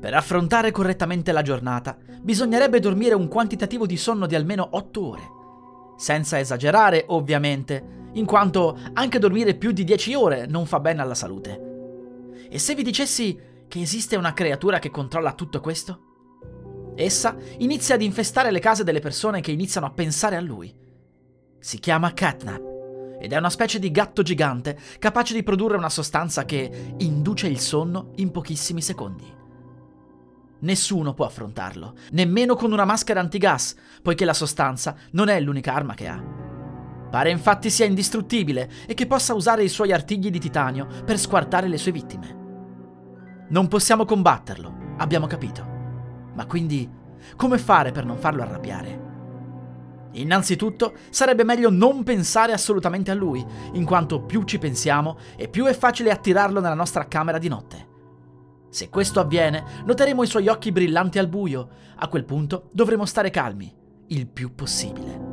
Per affrontare correttamente la giornata, bisognerebbe dormire un quantitativo di sonno di almeno 8 ore. Senza esagerare, ovviamente, in quanto anche dormire più di 10 ore non fa bene alla salute. E se vi dicessi che esiste una creatura che controlla tutto questo? Essa inizia ad infestare le case delle persone che iniziano a pensare a lui. Si chiama Catnap ed è una specie di gatto gigante capace di produrre una sostanza che induce il sonno in pochissimi secondi. Nessuno può affrontarlo, nemmeno con una maschera antigas, poiché la sostanza non è l'unica arma che ha. Pare infatti sia indistruttibile e che possa usare i suoi artigli di titanio per squartare le sue vittime. Non possiamo combatterlo, abbiamo capito. Ma quindi, come fare per non farlo arrabbiare? Innanzitutto, sarebbe meglio non pensare assolutamente a lui, in quanto più ci pensiamo e più è facile attirarlo nella nostra camera di notte. Se questo avviene, noteremo i suoi occhi brillanti al buio. A quel punto dovremo stare calmi, il più possibile.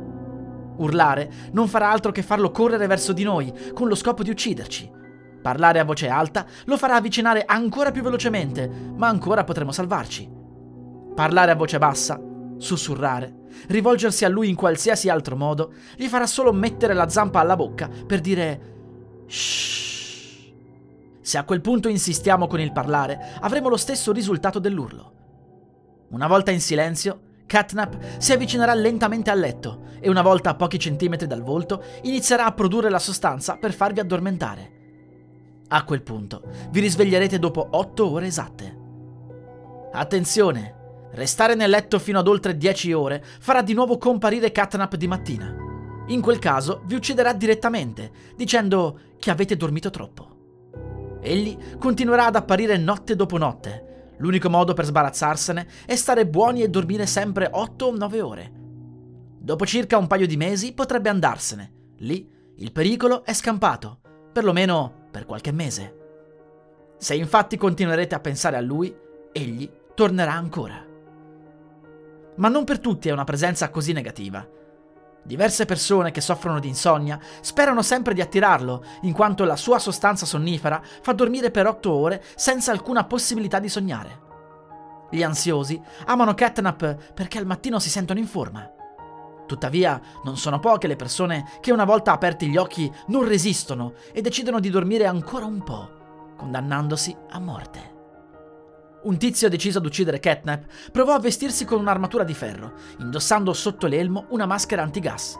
Urlare non farà altro che farlo correre verso di noi, con lo scopo di ucciderci. Parlare a voce alta lo farà avvicinare ancora più velocemente, ma ancora potremo salvarci. Parlare a voce bassa, sussurrare, rivolgersi a lui in qualsiasi altro modo, gli farà solo mettere la zampa alla bocca per dire shh. Se a quel punto insistiamo con il parlare, avremo lo stesso risultato dell'urlo. Una volta in silenzio, Catnap si avvicinerà lentamente al letto e una volta a pochi centimetri dal volto inizierà a produrre la sostanza per farvi addormentare. A quel punto vi risveglierete dopo otto ore esatte. Attenzione! Restare nel letto fino ad oltre 10 ore farà di nuovo comparire Catnap di mattina. In quel caso vi ucciderà direttamente, dicendo che avete dormito troppo. Egli continuerà ad apparire notte dopo notte. L'unico modo per sbarazzarsene è stare buoni e dormire sempre 8 o 9 ore. Dopo circa un paio di mesi potrebbe andarsene. Lì il pericolo è scampato, perlomeno per qualche mese. Se infatti continuerete a pensare a lui, egli tornerà ancora. Ma non per tutti è una presenza così negativa. Diverse persone che soffrono di insonnia sperano sempre di attirarlo, in quanto la sua sostanza sonnifera fa dormire per otto ore senza alcuna possibilità di sognare. Gli ansiosi amano Catnap perché al mattino si sentono in forma. Tuttavia, non sono poche le persone che una volta aperti gli occhi non resistono e decidono di dormire ancora un po', condannandosi a morte. Un tizio deciso ad uccidere Catnap provò a vestirsi con un'armatura di ferro, indossando sotto l'elmo una maschera antigas.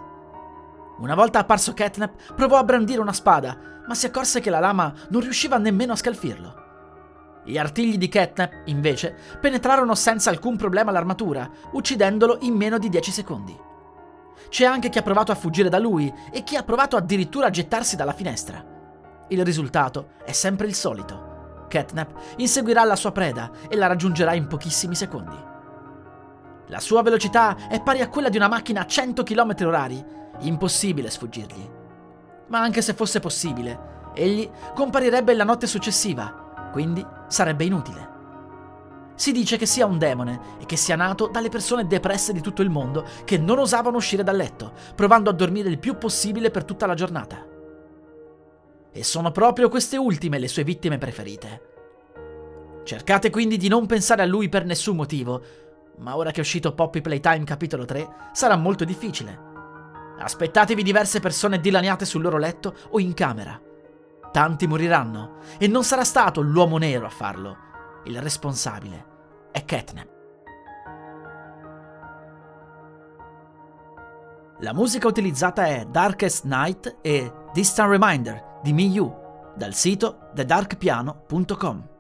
Una volta apparso Catnap, provò a brandire una spada, ma si accorse che la lama non riusciva nemmeno a scalfirlo. Gli artigli di Catnap, invece, penetrarono senza alcun problema l'armatura, uccidendolo in meno di 10 secondi. C'è anche chi ha provato a fuggire da lui e chi ha provato addirittura a gettarsi dalla finestra. Il risultato è sempre il solito. Catnap inseguirà la sua preda e la raggiungerà in pochissimi secondi. La sua velocità è pari a quella di una macchina a 100 km h impossibile sfuggirgli. Ma anche se fosse possibile, egli comparirebbe la notte successiva, quindi sarebbe inutile. Si dice che sia un demone e che sia nato dalle persone depresse di tutto il mondo che non osavano uscire dal letto, provando a dormire il più possibile per tutta la giornata. E sono proprio queste ultime le sue vittime preferite. Cercate quindi di non pensare a lui per nessun motivo, ma ora che è uscito Poppy Playtime capitolo 3 sarà molto difficile. Aspettatevi diverse persone dilaniate sul loro letto o in camera. Tanti moriranno e non sarà stato l'uomo nero a farlo. Il responsabile è Catnap. La musica utilizzata è Darkest Night e Distant Reminder di Miyu dal sito thedarkpiano.com.